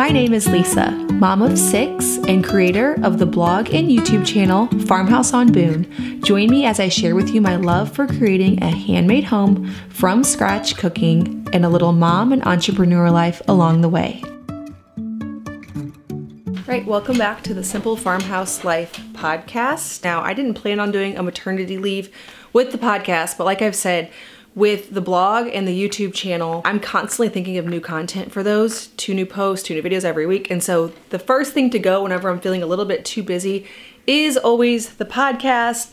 My name is Lisa, mom of six and creator of the blog and YouTube channel Farmhouse on Boone. Join me as I share with you my love for creating a handmade home from scratch cooking and a little mom and entrepreneur life along the way. Right, welcome back to the Simple Farmhouse Life podcast. Now, I didn't plan on doing a maternity leave with the podcast, but like I've said, with the blog and the YouTube channel, I'm constantly thinking of new content for those, two new posts, two new videos every week. And so the first thing to go whenever I'm feeling a little bit too busy is always the podcast,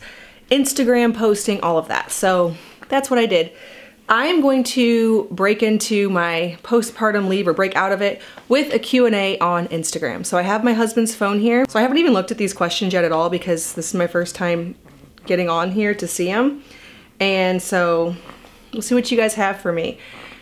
Instagram posting, all of that. So that's what I did. I am going to break into my postpartum leave or break out of it with a Q&A on Instagram. So I have my husband's phone here. So I haven't even looked at these questions yet at all because this is my first time getting on here to see them. And so We'll see what you guys have for me.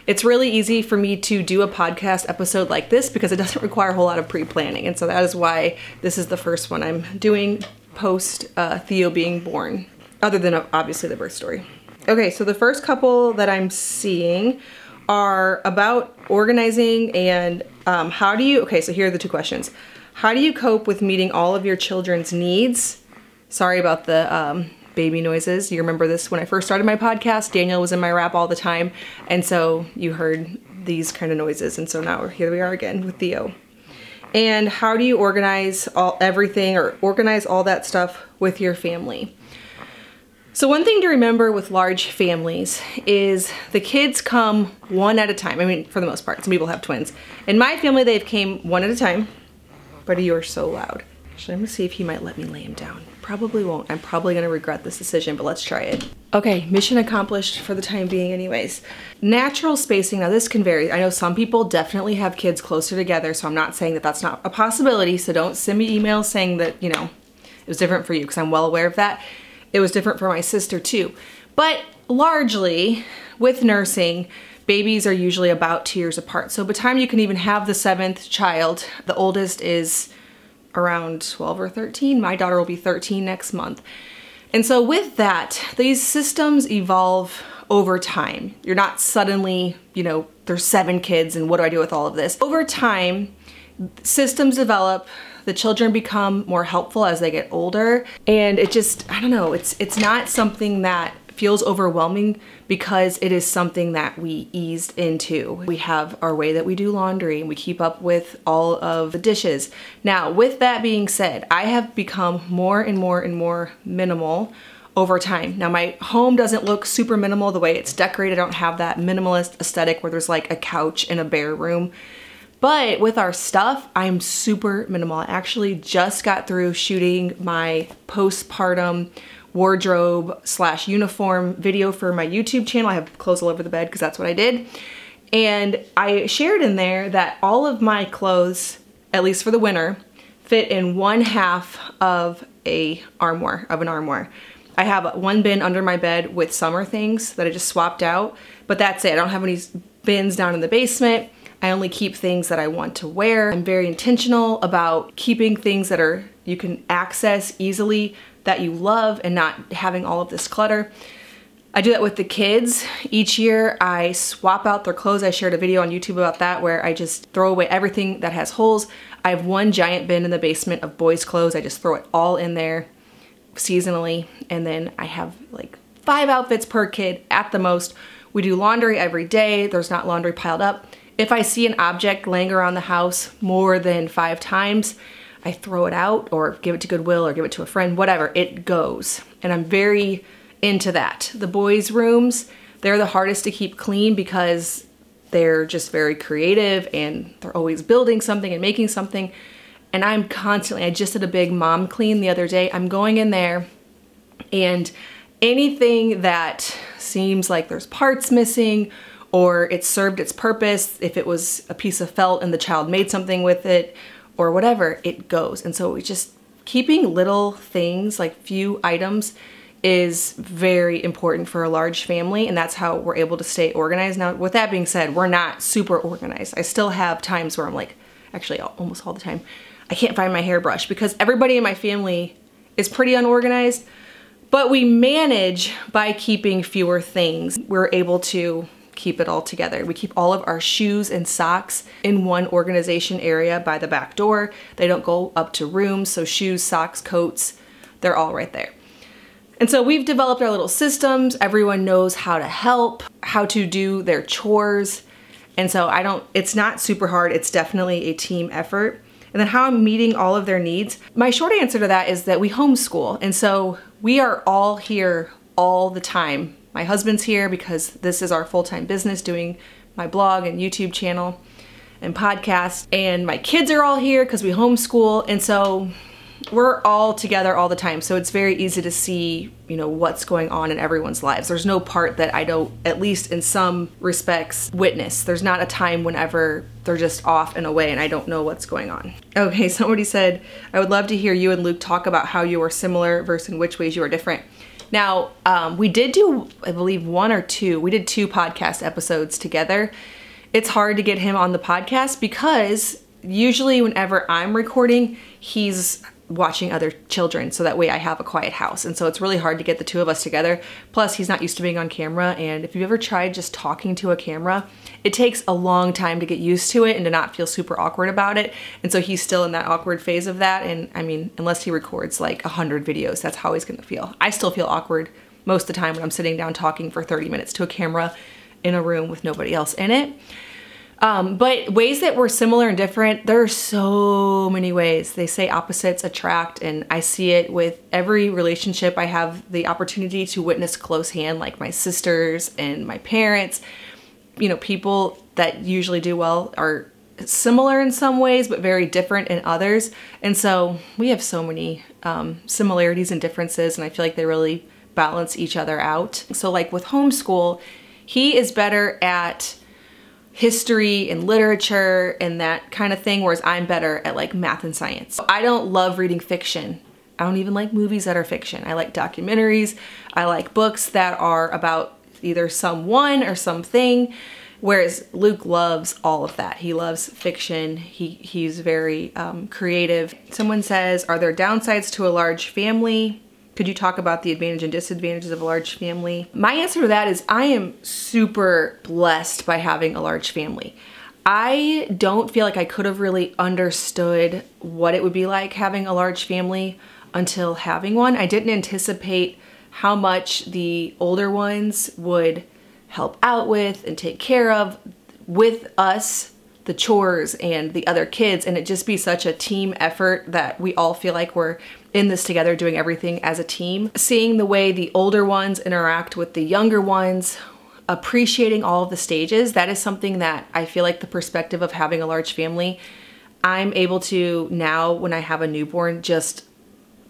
It's really easy for me to do a podcast episode like this because it doesn't require a whole lot of pre-planning. And so that is why this is the first one I'm doing post uh, Theo being born, other than uh, obviously the birth story. Okay, so the first couple that I'm seeing are about organizing and um, how do you, okay, so here are the two questions. How do you cope with meeting all of your children's needs? Sorry about the um, baby noises. You remember this when I first started my podcast. Daniel was in my wrap all the time, and so you heard these kind of noises. And so now here we are again with Theo. And how do you organize all everything or organize all that stuff with your family? So one thing to remember with large families is the kids come one at a time. I mean, for the most part, some people have twins. In my family, they've came one at a time. Buddy, you are so loud. Actually, I'm gonna see if he might let me lay him down. Probably won't. I'm probably gonna regret this decision, but let's try it. Okay, mission accomplished for the time being anyways. Natural spacing, now this can vary. I know some people definitely have kids closer together, so I'm not saying that that's not a possibility, so don't send me emails saying that, you know, it was different for you, because I'm well aware of that. It was different for my sister too. But largely, with nursing, babies are usually about two years apart. So by the time you can even have the seventh child, the oldest is around 12 or 13. My daughter will be 13 next month. And so with that, these systems evolve over time. You're not suddenly, you know, there's seven kids and what do I do with all of this? Over time, systems develop, the children become more helpful as they get older, and it just, I don't know, it's it's not something that feels overwhelming because it is something that we eased into. We have our way that we do laundry and we keep up with all of the dishes. Now, with that being said, I have become more and more and more minimal over time. Now my home doesn't look super minimal the way it's decorated. I don't have that minimalist aesthetic where there's like a couch in a bare room. But with our stuff, I'm super minimal. I actually just got through shooting my postpartum wardrobe slash uniform video for my YouTube channel. I have clothes all over the bed because that's what I did. And I shared in there that all of my clothes, at least for the winter, fit in one half of a armoire, of an armoire. I have one bin under my bed with summer things that I just swapped out, but that's it. I don't have any bins down in the basement. I only keep things that I want to wear. I'm very intentional about keeping things that are you can access easily that you love and not having all of this clutter. I do that with the kids. Each year I swap out their clothes. I shared a video on YouTube about that where I just throw away everything that has holes. I have one giant bin in the basement of boys' clothes. I just throw it all in there seasonally. And then I have like five outfits per kid at the most. We do laundry every day. There's not laundry piled up. If I see an object laying around the house more than five times, I throw it out or give it to Goodwill or give it to a friend, whatever, it goes. And I'm very into that. The boys' rooms, they're the hardest to keep clean because they're just very creative and they're always building something and making something. And I'm constantly, I just did a big mom clean the other day. I'm going in there and anything that seems like there's parts missing or it served its purpose, if it was a piece of felt and the child made something with it, or whatever, it goes. And so we just keeping little things like few items is very important for a large family and that's how we're able to stay organized. Now with that being said, we're not super organized. I still have times where I'm like, actually almost all the time, I can't find my hairbrush because everybody in my family is pretty unorganized, but we manage by keeping fewer things. We're able to keep it all together. We keep all of our shoes and socks in one organization area by the back door. They don't go up to rooms, so shoes, socks, coats, they're all right there. And so we've developed our little systems. Everyone knows how to help, how to do their chores. And so I don't, it's not super hard. It's definitely a team effort. And then how I'm meeting all of their needs. My short answer to that is that we homeschool. And so we are all here all the time. My husband's here because this is our full time business doing my blog and YouTube channel and podcast. And my kids are all here because we homeschool. And so we're all together all the time. So it's very easy to see you know what's going on in everyone's lives. There's no part that i don't at least in some respects witness. There's not a time whenever they're just off and away and i don't know what's going on. Okay somebody said i would love to hear you and luke talk about how you are similar versus in which ways you are different now um, we did do i believe one or two we did two podcast episodes together. It's hard to get him on the podcast because usually whenever i'm recording he's watching other children so that way I have a quiet house. And so it's really hard to get the two of us together. Plus, he's not used to being on camera. And if you've ever tried just talking to a camera, it takes a long time to get used to it and to not feel super awkward about it. And so he's still in that awkward phase of that. And I mean, unless he records like 100 videos, that's how he's gonna feel. I still feel awkward most of the time when I'm sitting down talking for 30 minutes to a camera in a room with nobody else in it. Um, but ways that we're similar and different, there are so many ways. They say opposites attract, and I see it with every relationship I have the opportunity to witness close hand, like my sisters and my parents. You know, people that usually do well are similar in some ways, but very different in others. And so we have so many um, similarities and differences, and I feel like they really balance each other out. So, like with homeschool, he is better at history and literature and that kind of thing, whereas I'm better at like math and science. I don't love reading fiction. I don't even like movies that are fiction. I like documentaries. I like books that are about either someone or something. Whereas Luke loves all of that. He loves fiction. He he's very um, creative. Someone says, "Are there downsides to a large family?" Could you talk about the advantage and disadvantages of a large family? My answer to that is I am super blessed by having a large family. I don't feel like I could have really understood what it would be like having a large family until having one. I didn't anticipate how much the older ones would help out with and take care of with us the chores and the other kids and it just be such a team effort that we all feel like we're in this together doing everything as a team. Seeing the way the older ones interact with the younger ones, appreciating all of the stages, that is something that I feel like the perspective of having a large family, I'm able to now when I have a newborn just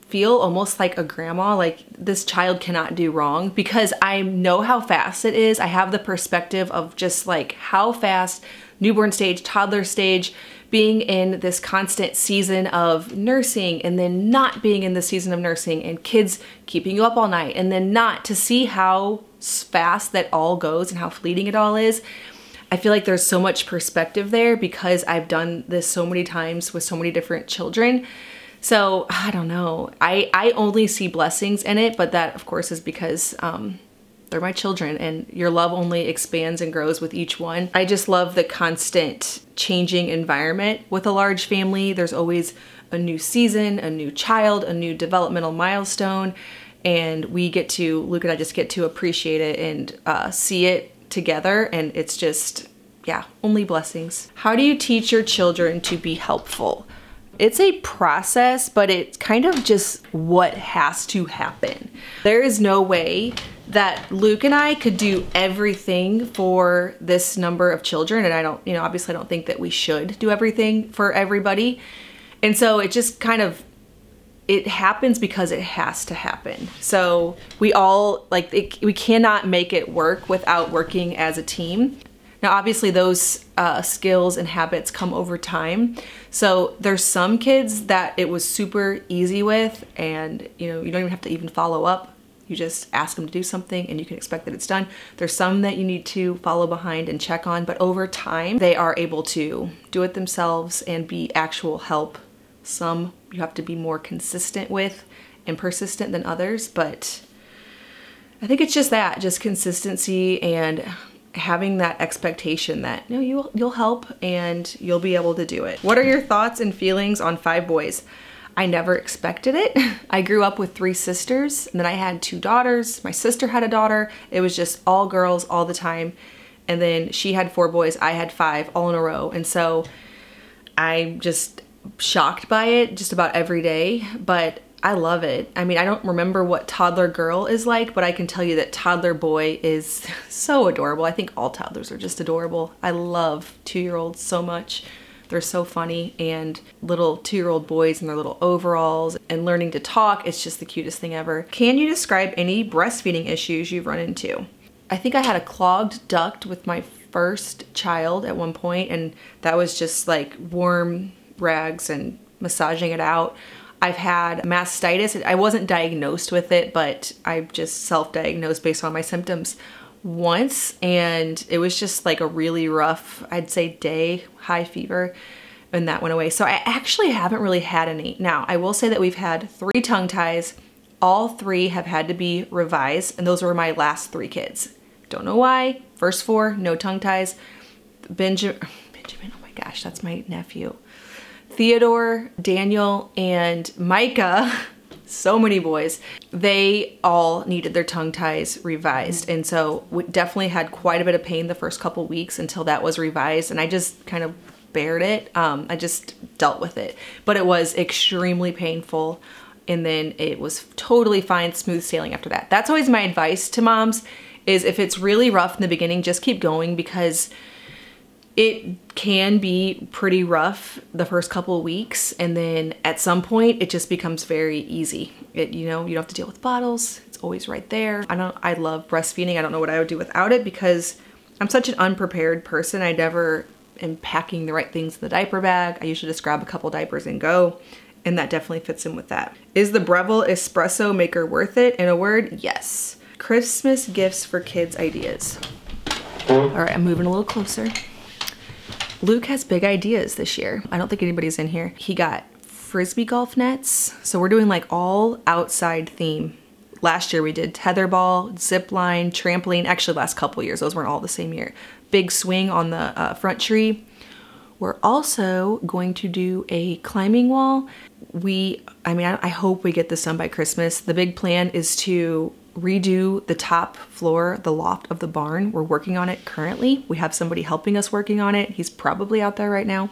feel almost like a grandma, like this child cannot do wrong because I know how fast it is. I have the perspective of just like how fast newborn stage, toddler stage, being in this constant season of nursing and then not being in the season of nursing and kids keeping you up all night and then not to see how fast that all goes and how fleeting it all is. I feel like there's so much perspective there because I've done this so many times with so many different children. So I don't know. I, I only see blessings in it, but that of course is because um, they're my children and your love only expands and grows with each one. I just love the constant changing environment with a large family. There's always a new season, a new child, a new developmental milestone, and we get to, Luke and I just get to appreciate it and uh, see it together, and it's just, yeah, only blessings. How do you teach your children to be helpful? It's a process, but it's kind of just what has to happen. There is no way that Luke and I could do everything for this number of children. And I don't, you know, obviously I don't think that we should do everything for everybody. And so it just kind of, it happens because it has to happen. So we all, like, it, we cannot make it work without working as a team. Now, obviously, those uh, skills and habits come over time. So there's some kids that it was super easy with, and you know, you don't even have to even follow up you just ask them to do something and you can expect that it's done. There's some that you need to follow behind and check on, but over time, they are able to do it themselves and be actual help. Some you have to be more consistent with and persistent than others, but I think it's just that, just consistency and having that expectation that know you'll you'll help and you'll be able to do it. What are your thoughts and feelings on five boys? I never expected it. I grew up with three sisters and then I had two daughters. My sister had a daughter. It was just all girls all the time. And then she had four boys, I had five all in a row. And so I'm just shocked by it just about every day, but I love it. I mean, I don't remember what toddler girl is like, but I can tell you that toddler boy is so adorable. I think all toddlers are just adorable. I love two year olds so much. They're so funny, and little two year old boys in their little overalls and learning to talk, it's just the cutest thing ever. Can you describe any breastfeeding issues you've run into? I think I had a clogged duct with my first child at one point, and that was just like warm rags and massaging it out. I've had mastitis. I wasn't diagnosed with it, but I just self diagnosed based on my symptoms once and it was just like a really rough, I'd say day, high fever and that went away. So I actually haven't really had any. Now, I will say that we've had three tongue ties. All three have had to be revised and those were my last three kids. Don't know why. First four, no tongue ties. Benjamin, Benjamin, oh my gosh, that's my nephew. Theodore, Daniel, and Micah so many boys, they all needed their tongue ties revised. And so we definitely had quite a bit of pain the first couple weeks until that was revised. And I just kind of bared it. Um, I just dealt with it. But it was extremely painful. And then it was totally fine, smooth sailing after that. That's always my advice to moms is if it's really rough in the beginning, just keep going because it can be pretty rough the first couple of weeks and then at some point it just becomes very easy. It you know you don't have to deal with bottles. It's always right there. I don't i love breastfeeding. I don't know what i would do without it because i'm such an unprepared person. I never am packing the right things in the diaper bag. I usually just grab a couple diapers and go and that definitely fits in with that. Is the breville espresso maker worth it? In a word yes. Christmas gifts for kids ideas. All right i'm moving a little closer Luke has big ideas this year. I don't think anybody's in here. He got frisbee golf nets. So we're doing like all outside theme. Last year we did tetherball, zip line, trampoline. Actually, last couple years, those weren't all the same year. Big swing on the uh, front tree. We're also going to do a climbing wall. We, I mean, I, I hope we get this done by Christmas. The big plan is to redo the top floor, the loft of the barn. We're working on it currently. We have somebody helping us working on it. He's probably out there right now.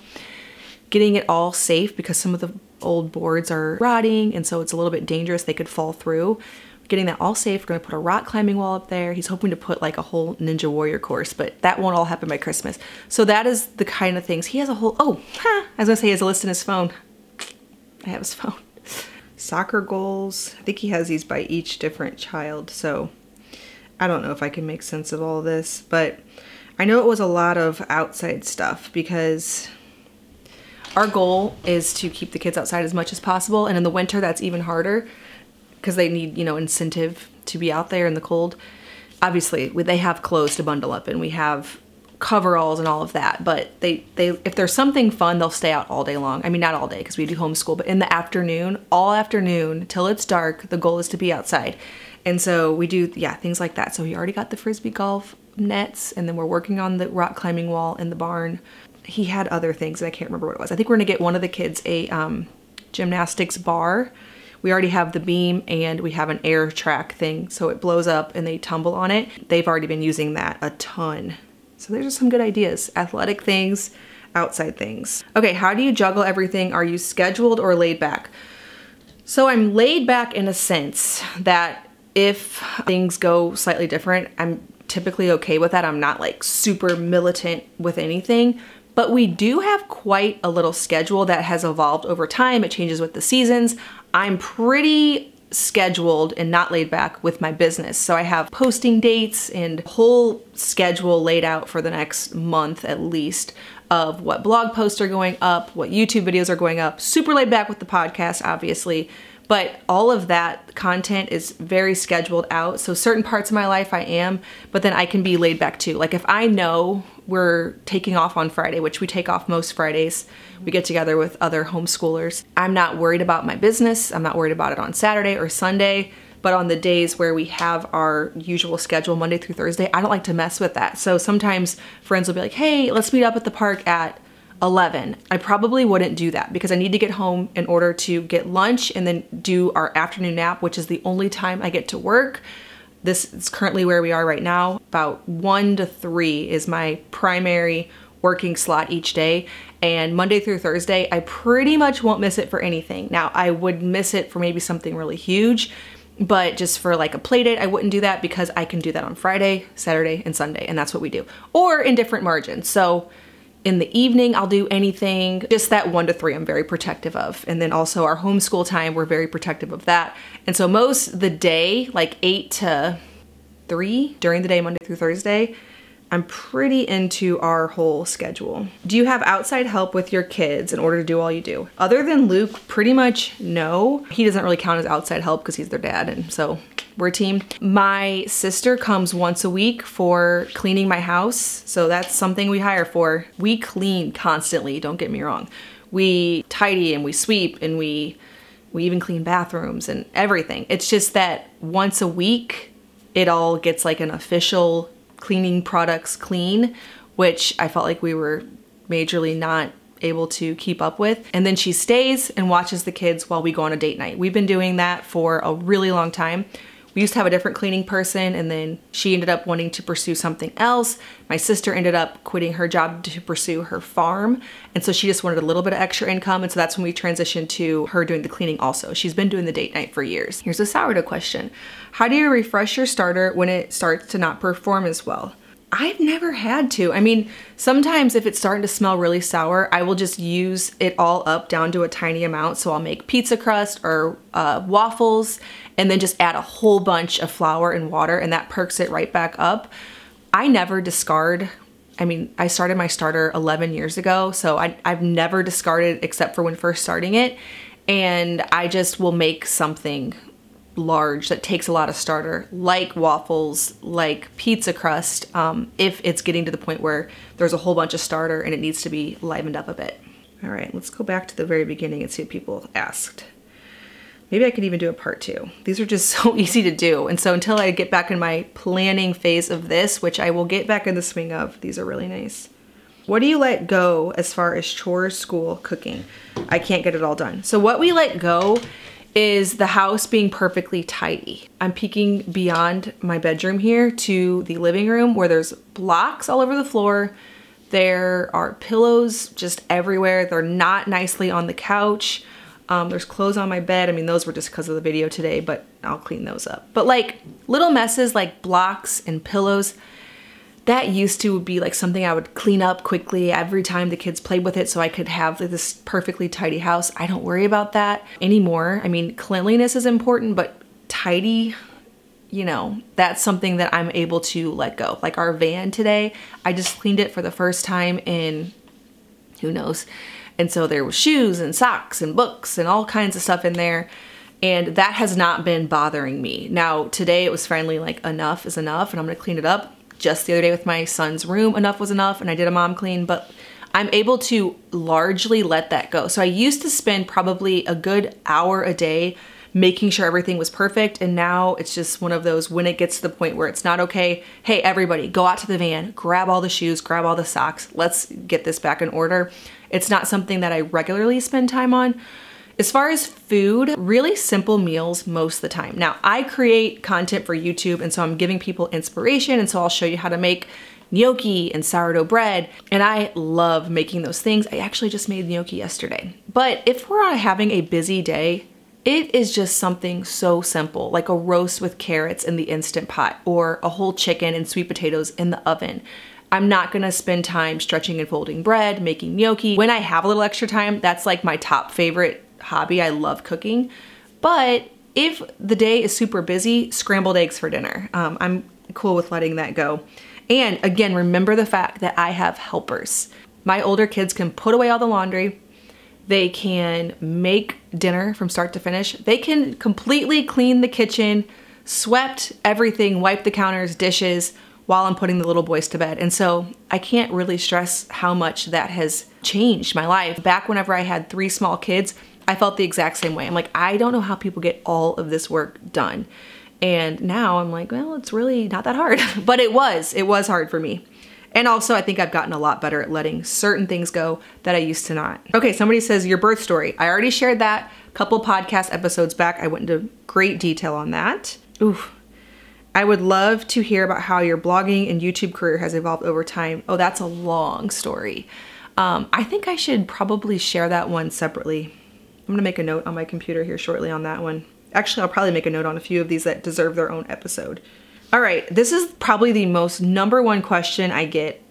Getting it all safe because some of the old boards are rotting and so it's a little bit dangerous. They could fall through. Getting that all safe. We're gonna put a rock climbing wall up there. He's hoping to put like a whole Ninja Warrior course, but that won't all happen by Christmas. So that is the kind of things. He has a whole, oh, huh, I was gonna say he has a list in his phone. I have his phone soccer goals. I think he has these by each different child, so I don't know if I can make sense of all this, but I know it was a lot of outside stuff because our goal is to keep the kids outside as much as possible, and in the winter that's even harder because they need, you know, incentive to be out there in the cold. Obviously, they have clothes to bundle up and we have coveralls and all of that but they they if there's something fun they'll stay out all day long. I mean not all day because we do homeschool but in the afternoon all afternoon till it's dark the goal is to be outside. And so we do yeah things like that. So he already got the frisbee golf nets and then we're working on the rock climbing wall in the barn. He had other things and i can't remember what it was. I think we're gonna get one of the kids a um, gymnastics bar. We already have the beam and we have an air track thing so it blows up and they tumble on it. They've already been using that a ton so there's just some good ideas. Athletic things, outside things. Okay, how do you juggle everything? Are you scheduled or laid back? So I'm laid back in a sense that if things go slightly different, I'm typically okay with that. I'm not like super militant with anything, but we do have quite a little schedule that has evolved over time. It changes with the seasons. I'm pretty scheduled and not laid back with my business. So I have posting dates and whole schedule laid out for the next month at least of what blog posts are going up, what YouTube videos are going up. Super laid back with the podcast, obviously. But all of that content is very scheduled out. So certain parts of my life I am, but then I can be laid back too. Like if I know we're taking off on Friday, which we take off most Fridays, we get together with other homeschoolers. I'm not worried about my business. I'm not worried about it on Saturday or Sunday. But on the days where we have our usual schedule, Monday through Thursday, I don't like to mess with that. So sometimes friends will be like, hey, let's meet up at the park at 11. I probably wouldn't do that because I need to get home in order to get lunch and then do our afternoon nap, which is the only time I get to work. This is currently where we are right now. About one to three is my primary working slot each day. And Monday through Thursday, I pretty much won't miss it for anything. Now, I would miss it for maybe something really huge, but just for like a play date, I wouldn't do that because I can do that on Friday, Saturday, and Sunday, and that's what we do. Or in different margins. So in the evening, I'll do anything. Just that one to three, I'm very protective of. And then also our homeschool time, we're very protective of that. And so most the day, like eight to three during the day, Monday through Thursday, I'm pretty into our whole schedule. Do you have outside help with your kids in order to do all you do? Other than Luke, pretty much no. He doesn't really count as outside help because he's their dad and so we're team. My sister comes once a week for cleaning my house. So that's something we hire for. We clean constantly, don't get me wrong. We tidy and we sweep and we we even clean bathrooms and everything. It's just that once a week it all gets like an official cleaning products clean, which I felt like we were majorly not able to keep up with. And then she stays and watches the kids while we go on a date night. We've been doing that for a really long time. We used to have a different cleaning person and then she ended up wanting to pursue something else. My sister ended up quitting her job to pursue her farm. And so she just wanted a little bit of extra income. And so that's when we transitioned to her doing the cleaning also. She's been doing the date night for years. Here's a sourdough question. How do you refresh your starter when it starts to not perform as well? I've never had to. I mean, sometimes if it's starting to smell really sour, I will just use it all up down to a tiny amount. So I'll make pizza crust or uh, waffles and then just add a whole bunch of flour and water and that perks it right back up. I never discard. I mean, I started my starter 11 years ago, so I, I've never discarded except for when first starting it. And I just will make something large that takes a lot of starter, like waffles, like pizza crust, um, if it's getting to the point where there's a whole bunch of starter and it needs to be livened up a bit. All right, let's go back to the very beginning and see what people asked. Maybe I could even do a part two. These are just so easy to do. And so until I get back in my planning phase of this, which I will get back in the swing of, these are really nice. What do you let go as far as chores, school, cooking? I can't get it all done. So what we let go is the house being perfectly tidy. I'm peeking beyond my bedroom here to the living room where there's blocks all over the floor. There are pillows just everywhere. They're not nicely on the couch. Um, there's clothes on my bed. I mean, those were just because of the video today, but I'll clean those up. But like little messes like blocks and pillows, that used to be like something I would clean up quickly every time the kids played with it so I could have this perfectly tidy house. I don't worry about that anymore. I mean, cleanliness is important, but tidy, you know, that's something that I'm able to let go. Like our van today, I just cleaned it for the first time in who knows. And so there were shoes and socks and books and all kinds of stuff in there. And that has not been bothering me. Now, today it was finally like enough is enough and I'm gonna clean it up just the other day with my son's room, enough was enough, and I did a mom clean, but I'm able to largely let that go. So I used to spend probably a good hour a day making sure everything was perfect. And now it's just one of those when it gets to the point where it's not okay. Hey, everybody, go out to the van, grab all the shoes, grab all the socks. Let's get this back in order. It's not something that I regularly spend time on. As far as food, really simple meals most of the time. Now, I create content for YouTube, and so I'm giving people inspiration, and so I'll show you how to make gnocchi and sourdough bread, and I love making those things. I actually just made gnocchi yesterday. But if we're having a busy day, it is just something so simple, like a roast with carrots in the Instant Pot, or a whole chicken and sweet potatoes in the oven. I'm not gonna spend time stretching and folding bread, making gnocchi. When I have a little extra time, that's like my top favorite hobby. I love cooking. But if the day is super busy, scrambled eggs for dinner. Um, I'm cool with letting that go. And again, remember the fact that I have helpers. My older kids can put away all the laundry. They can make dinner from start to finish. They can completely clean the kitchen, swept everything, wipe the counters, dishes, while I'm putting the little boys to bed. And so I can't really stress how much that has changed my life. Back whenever I had three small kids, I felt the exact same way. I'm like, I don't know how people get all of this work done. And now I'm like, well, it's really not that hard. but it was, it was hard for me. And also, I think I've gotten a lot better at letting certain things go that I used to not. Okay, somebody says your birth story. I already shared that a couple podcast episodes back. I went into great detail on that. Oof. I would love to hear about how your blogging and YouTube career has evolved over time. Oh, that's a long story. Um, I think I should probably share that one separately. I'm gonna make a note on my computer here shortly on that one. Actually, I'll probably make a note on a few of these that deserve their own episode. All right, this is probably the most number one question I get.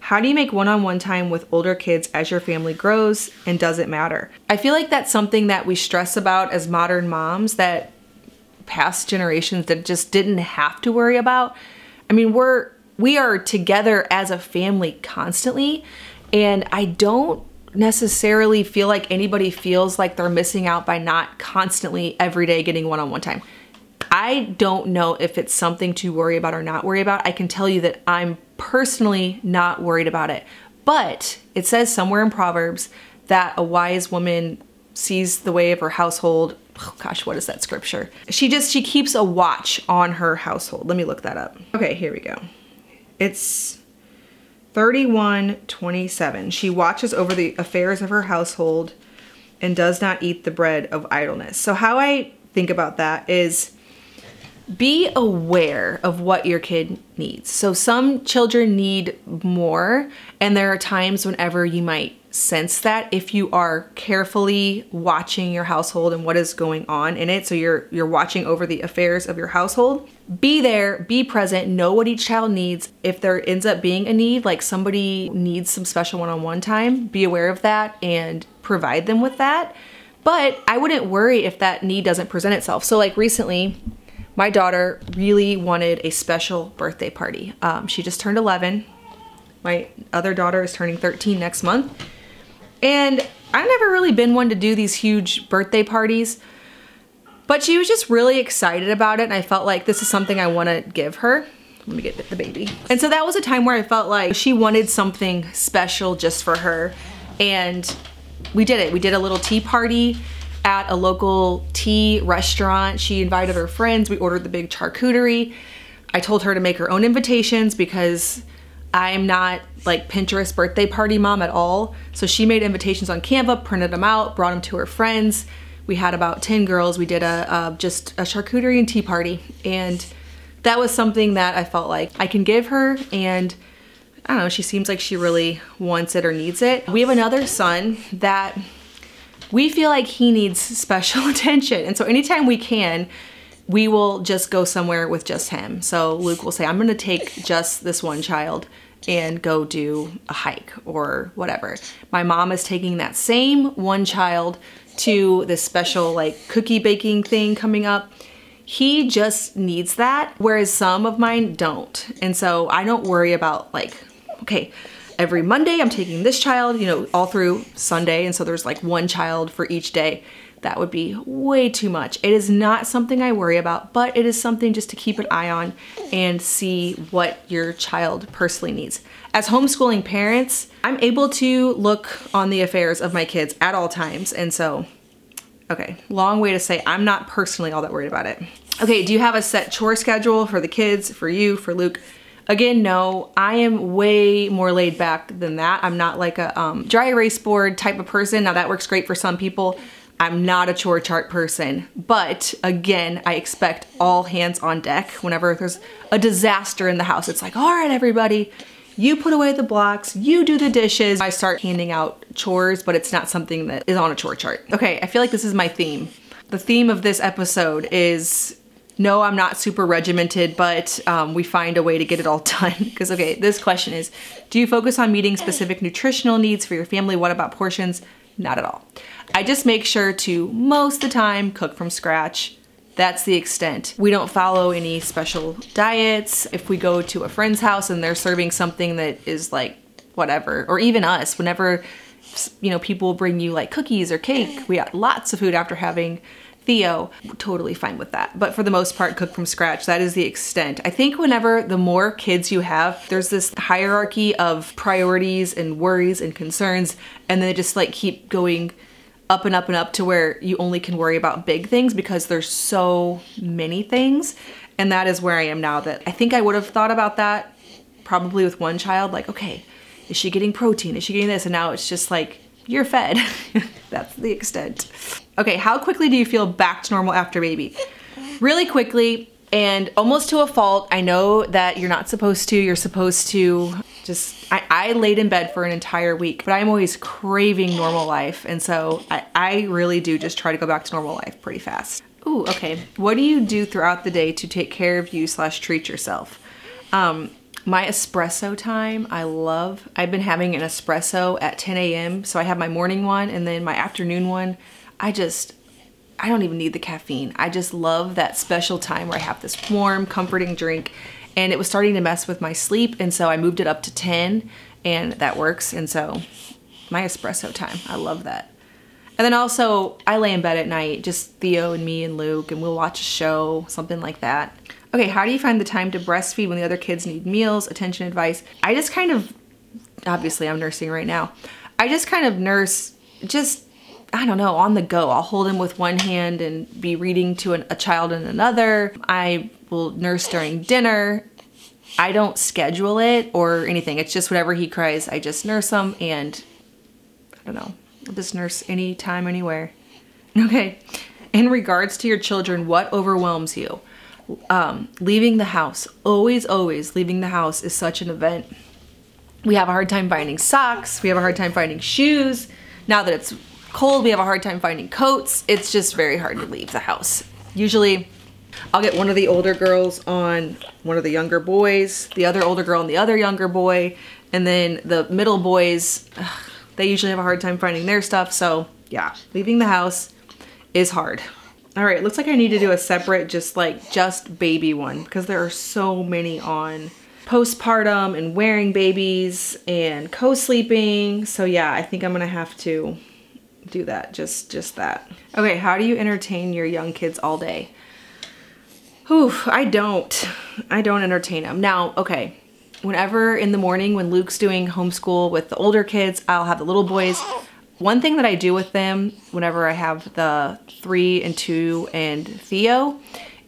How do you make one-on-one time with older kids as your family grows and does it matter? I feel like that's something that we stress about as modern moms that past generations that just didn't have to worry about. I mean, we're we are together as a family constantly, and I don't necessarily feel like anybody feels like they're missing out by not constantly every day getting one on one time. I don't know if it's something to worry about or not worry about. I can tell you that I'm personally not worried about it. But it says somewhere in Proverbs that a wise woman sees the way of her household. Oh gosh, what is that scripture? She just she keeps a watch on her household. Let me look that up. Okay, here we go. It's 3127. She watches over the affairs of her household and does not eat the bread of idleness. So, how I think about that is be aware of what your kid needs. So, some children need more, and there are times whenever you might sense that if you are carefully watching your household and what is going on in it. So you're you're watching over the affairs of your household. Be there be present know what each child needs. If there ends up being a need like somebody needs some special one-on-one time be aware of that and provide them with that. But i wouldn't worry if that need doesn't present itself. So like recently my daughter really wanted a special birthday party. Um, she just turned 11 my other daughter is turning 13 next month and I've never really been one to do these huge birthday parties, but she was just really excited about it and I felt like this is something I want to give her. Let me get the baby. And so that was a time where I felt like she wanted something special just for her. And we did it. We did a little tea party at a local tea restaurant. She invited her friends. We ordered the big charcuterie. I told her to make her own invitations because I'm not like Pinterest birthday party mom at all. So she made invitations on Canva, printed them out, brought them to her friends. We had about 10 girls. We did a, a just a charcuterie and tea party. And that was something that I felt like I can give her and I don't know, she seems like she really wants it or needs it. We have another son that we feel like he needs special attention. And so anytime we can, we will just go somewhere with just him. So Luke will say, I'm gonna take just this one child and go do a hike or whatever. My mom is taking that same one child to this special like cookie baking thing coming up. He just needs that, whereas some of mine don't. And so I don't worry about like, okay, every Monday I'm taking this child, you know, all through Sunday. And so there's like one child for each day that would be way too much. It is not something I worry about, but it is something just to keep an eye on and see what your child personally needs. As homeschooling parents, I'm able to look on the affairs of my kids at all times. And so, okay, long way to say I'm not personally all that worried about it. Okay, do you have a set chore schedule for the kids, for you, for Luke? Again, no, I am way more laid back than that. I'm not like a um, dry erase board type of person. Now that works great for some people. I'm not a chore chart person, but again, I expect all hands on deck whenever there's a disaster in the house. It's like, all right, everybody, you put away the blocks, you do the dishes. I start handing out chores, but it's not something that is on a chore chart. Okay, I feel like this is my theme. The theme of this episode is no, I'm not super regimented, but um, we find a way to get it all done. Because, okay, this question is Do you focus on meeting specific nutritional needs for your family? What about portions? Not at all. I just make sure to, most of the time, cook from scratch. That's the extent. We don't follow any special diets. If we go to a friend's house and they're serving something that is like whatever, or even us, whenever you know people bring you like cookies or cake, we got lots of food after having Theo, totally fine with that. But for the most part, cook from scratch. That is the extent. I think whenever the more kids you have, there's this hierarchy of priorities and worries and concerns, and then they just like keep going up and up and up to where you only can worry about big things because there's so many things. And that is where I am now that I think I would have thought about that probably with one child like, okay, is she getting protein? Is she getting this? And now it's just like, you're fed. That's the extent. Okay, how quickly do you feel back to normal after baby? Really quickly and almost to a fault. I know that you're not supposed to. You're supposed to just, I, I laid in bed for an entire week, but I'm always craving normal life. And so I, I really do just try to go back to normal life pretty fast. Ooh, okay. What do you do throughout the day to take care of you slash treat yourself? Um, my espresso time, I love. I've been having an espresso at 10 a.m. So I have my morning one and then my afternoon one. I just, I don't even need the caffeine. I just love that special time where I have this warm, comforting drink. And it was starting to mess with my sleep. And so I moved it up to 10 and that works. And so my espresso time, I love that. And then also, I lay in bed at night, just Theo and me and Luke, and we'll watch a show, something like that. Okay, how do you find the time to breastfeed when the other kids need meals, attention, advice? I just kind of, obviously, I'm nursing right now. I just kind of nurse, just, I don't know, on the go. I'll hold him with one hand and be reading to an, a child in another. I will nurse during dinner. I don't schedule it or anything. It's just whatever he cries, I just nurse him and I don't know. I'll just nurse anytime, anywhere. Okay. In regards to your children, what overwhelms you? Um, leaving the house, always, always leaving the house is such an event. We have a hard time finding socks. We have a hard time finding shoes. Now that it's cold, we have a hard time finding coats. It's just very hard to leave the house. Usually, I'll get one of the older girls on one of the younger boys, the other older girl on the other younger boy, and then the middle boys, ugh, they usually have a hard time finding their stuff. So, yeah, leaving the house is hard. All right, looks like I need to do a separate just like just baby one because there are so many on postpartum and wearing babies and co-sleeping. So yeah, I think I'm gonna have to do that, just just that. Okay, how do you entertain your young kids all day? Whew, I don't. I don't entertain them. Now, okay, whenever in the morning when Luke's doing homeschool with the older kids, I'll have the little boys one thing that I do with them whenever I have the three and two and Theo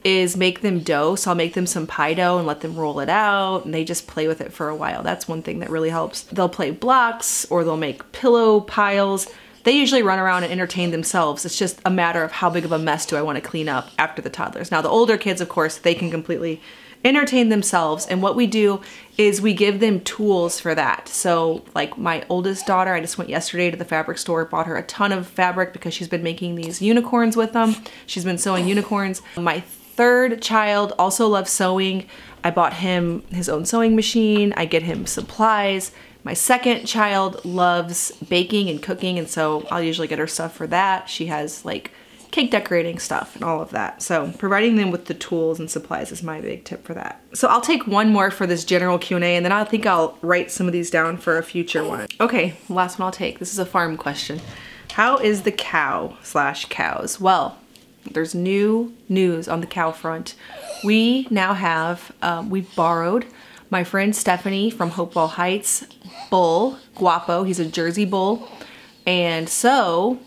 is make them dough. So I'll make them some pie dough and let them roll it out and they just play with it for a while. That's one thing that really helps. They'll play blocks or they'll make pillow piles. They usually run around and entertain themselves. It's just a matter of how big of a mess do I want to clean up after the toddlers. Now the older kids, of course, they can completely entertain themselves. And what we do is we give them tools for that. So like my oldest daughter, I just went yesterday to the fabric store, bought her a ton of fabric because she's been making these unicorns with them. She's been sewing unicorns. My third child also loves sewing. I bought him his own sewing machine. I get him supplies. My second child loves baking and cooking and so I'll usually get her stuff for that. She has like cake decorating stuff and all of that. So providing them with the tools and supplies is my big tip for that. So I'll take one more for this general Q&A and then I think I'll write some of these down for a future one. Okay, last one I'll take. This is a farm question. How is the cow slash cows? Well, there's new news on the cow front. We now have, um, we borrowed my friend Stephanie from Hopewell Heights bull, Guapo. He's a Jersey bull. And so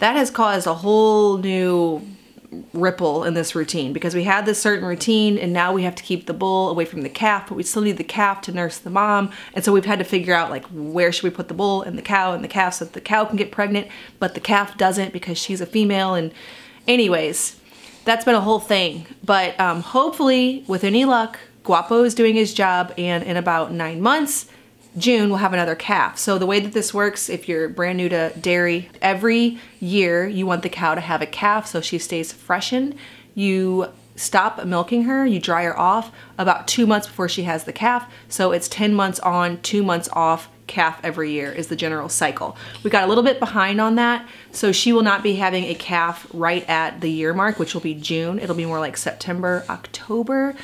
that has caused a whole new ripple in this routine because we had this certain routine and now we have to keep the bull away from the calf but we still need the calf to nurse the mom. And so we've had to figure out like where should we put the bull and the cow and the calf so that the cow can get pregnant but the calf doesn't because she's a female. And anyways that's been a whole thing. But um, hopefully with any luck guapo is doing his job and in about nine months June, we'll have another calf. So the way that this works, if you're brand new to dairy, every year you want the cow to have a calf so she stays freshened. You stop milking her, you dry her off about two months before she has the calf. So it's 10 months on, two months off, calf every year is the general cycle. We got a little bit behind on that, so she will not be having a calf right at the year mark, which will be June. It'll be more like September, October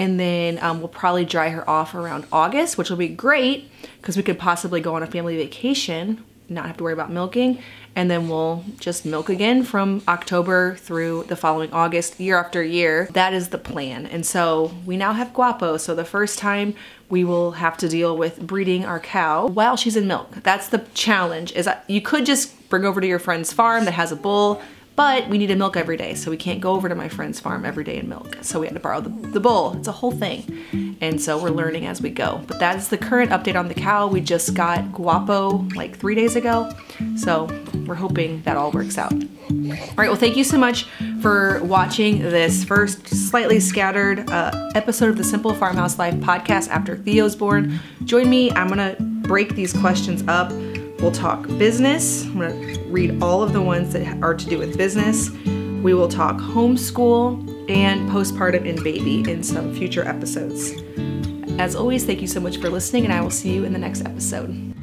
and then um, we'll probably dry her off around August, which will be great because we could possibly go on a family vacation not have to worry about milking. And then we'll just milk again from October through the following August, year after year. That is the plan. And so we now have Guapo. So the first time we will have to deal with breeding our cow while she's in milk. That's the challenge. Is you could just bring over to your friend's farm that has a bull but we need to milk every day, so we can't go over to my friend's farm every day and milk. So we had to borrow the, the bull. It's a whole thing. And so we're learning as we go. But that is the current update on the cow. We just got Guapo like three days ago. So we're hoping that all works out. All right, well, thank you so much for watching this first slightly scattered uh, episode of the Simple Farmhouse Life podcast after Theo's born. Join me. I'm going to break these questions up. We'll talk business. I'm going to read all of the ones that are to do with business. We will talk homeschool and postpartum and baby in some future episodes. As always, thank you so much for listening, and I will see you in the next episode.